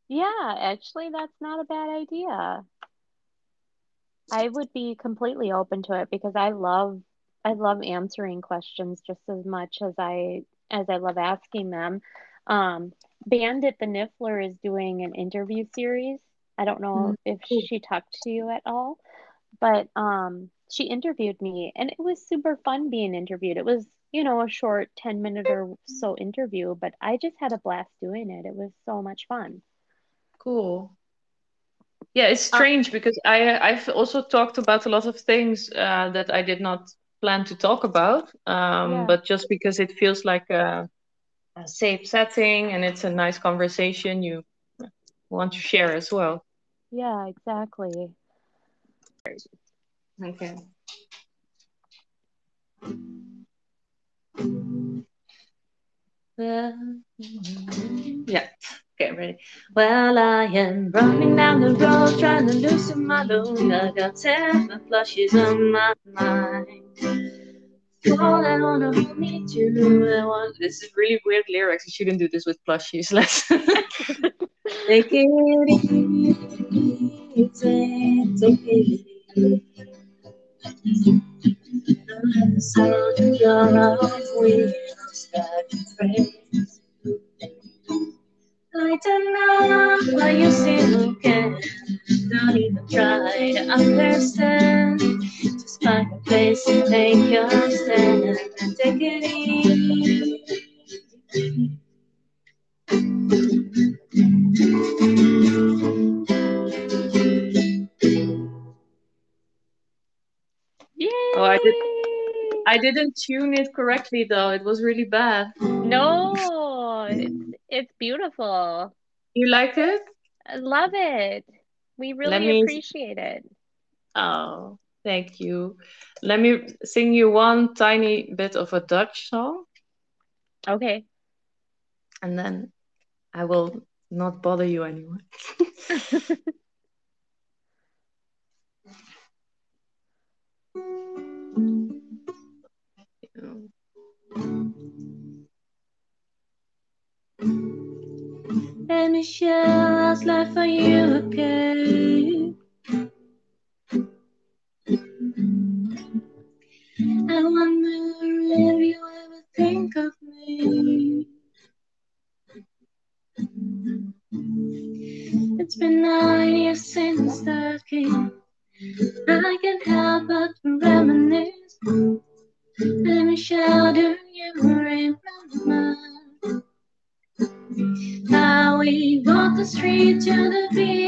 Speaker 1: yeah, actually, that's not a bad idea. I would be completely open to it because I love I love answering questions just as much as I as I love asking them. Um, Bandit the Niffler is doing an interview series. I don't know
Speaker 3: Mm,
Speaker 1: if she talked to you at all, but um, she interviewed me and it was super fun being interviewed. It was, you know, a short 10 minute or so interview, but I just had a blast doing it. It was so much fun.
Speaker 3: Cool. Yeah, it's
Speaker 1: Uh,
Speaker 3: strange because I I've also talked about a lot of things uh, that I did not plan to talk about, um,
Speaker 1: yeah,
Speaker 3: but just because it feels like a, a safe setting and it's a nice conversation, you want to share as well.
Speaker 1: yeah, exactly.
Speaker 3: Okay. Yeah. Okay, ready. Well, I am running down the road trying to loosen my load. I got seven flushes on my mind. All I wanna hold me to. I want... This is really weird lyrics. I shouldn't do this with plushies. <laughs> Let's take it easy. It's okay. The sound of your wheels that praise. I don't know why you. Don't even try to understand. A place to take your stand and take it easy.
Speaker 1: Yay!
Speaker 3: Oh, I did. I didn't tune it correctly though. It was really bad.
Speaker 1: No, it's it's beautiful.
Speaker 3: You like it?
Speaker 1: I love it. We really
Speaker 3: me.
Speaker 1: appreciate it.
Speaker 3: Oh, thank you. Let me sing you one tiny bit of a Dutch song,
Speaker 1: Okay.
Speaker 3: and then I will not bother you anymore. And Michelle, how's life for I wonder if mm. you ever think of me. It's been nine years since that came. I can't help but reminisce. And Michelle, do you remember how we walked the street to the beat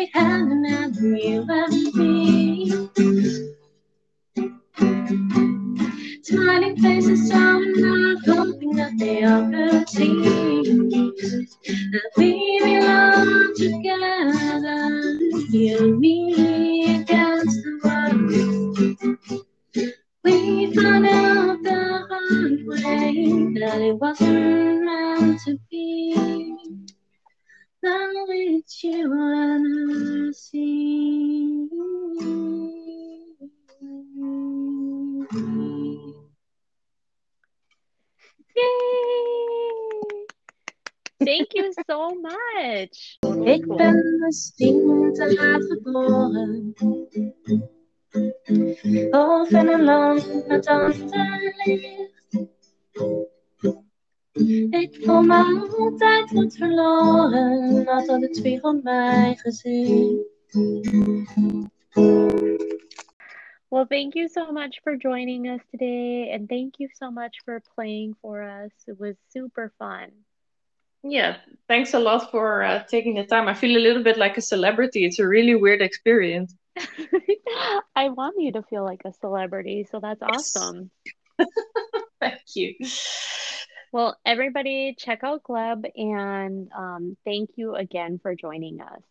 Speaker 3: wat verloren, het spiegelt mijn gezicht.
Speaker 1: Well, thank you so much for joining us today, and thank you so much for playing for us. It was super fun.
Speaker 3: Yeah, thanks a lot for uh, taking the time. I feel a little bit like a celebrity. It's a really weird experience. <laughs> <laughs>
Speaker 1: I want you to feel like a celebrity, so that's
Speaker 3: Yes.
Speaker 1: awesome. <laughs>
Speaker 3: Thank you.
Speaker 1: Well, everybody, check out Gleb, and um, thank you again for joining us.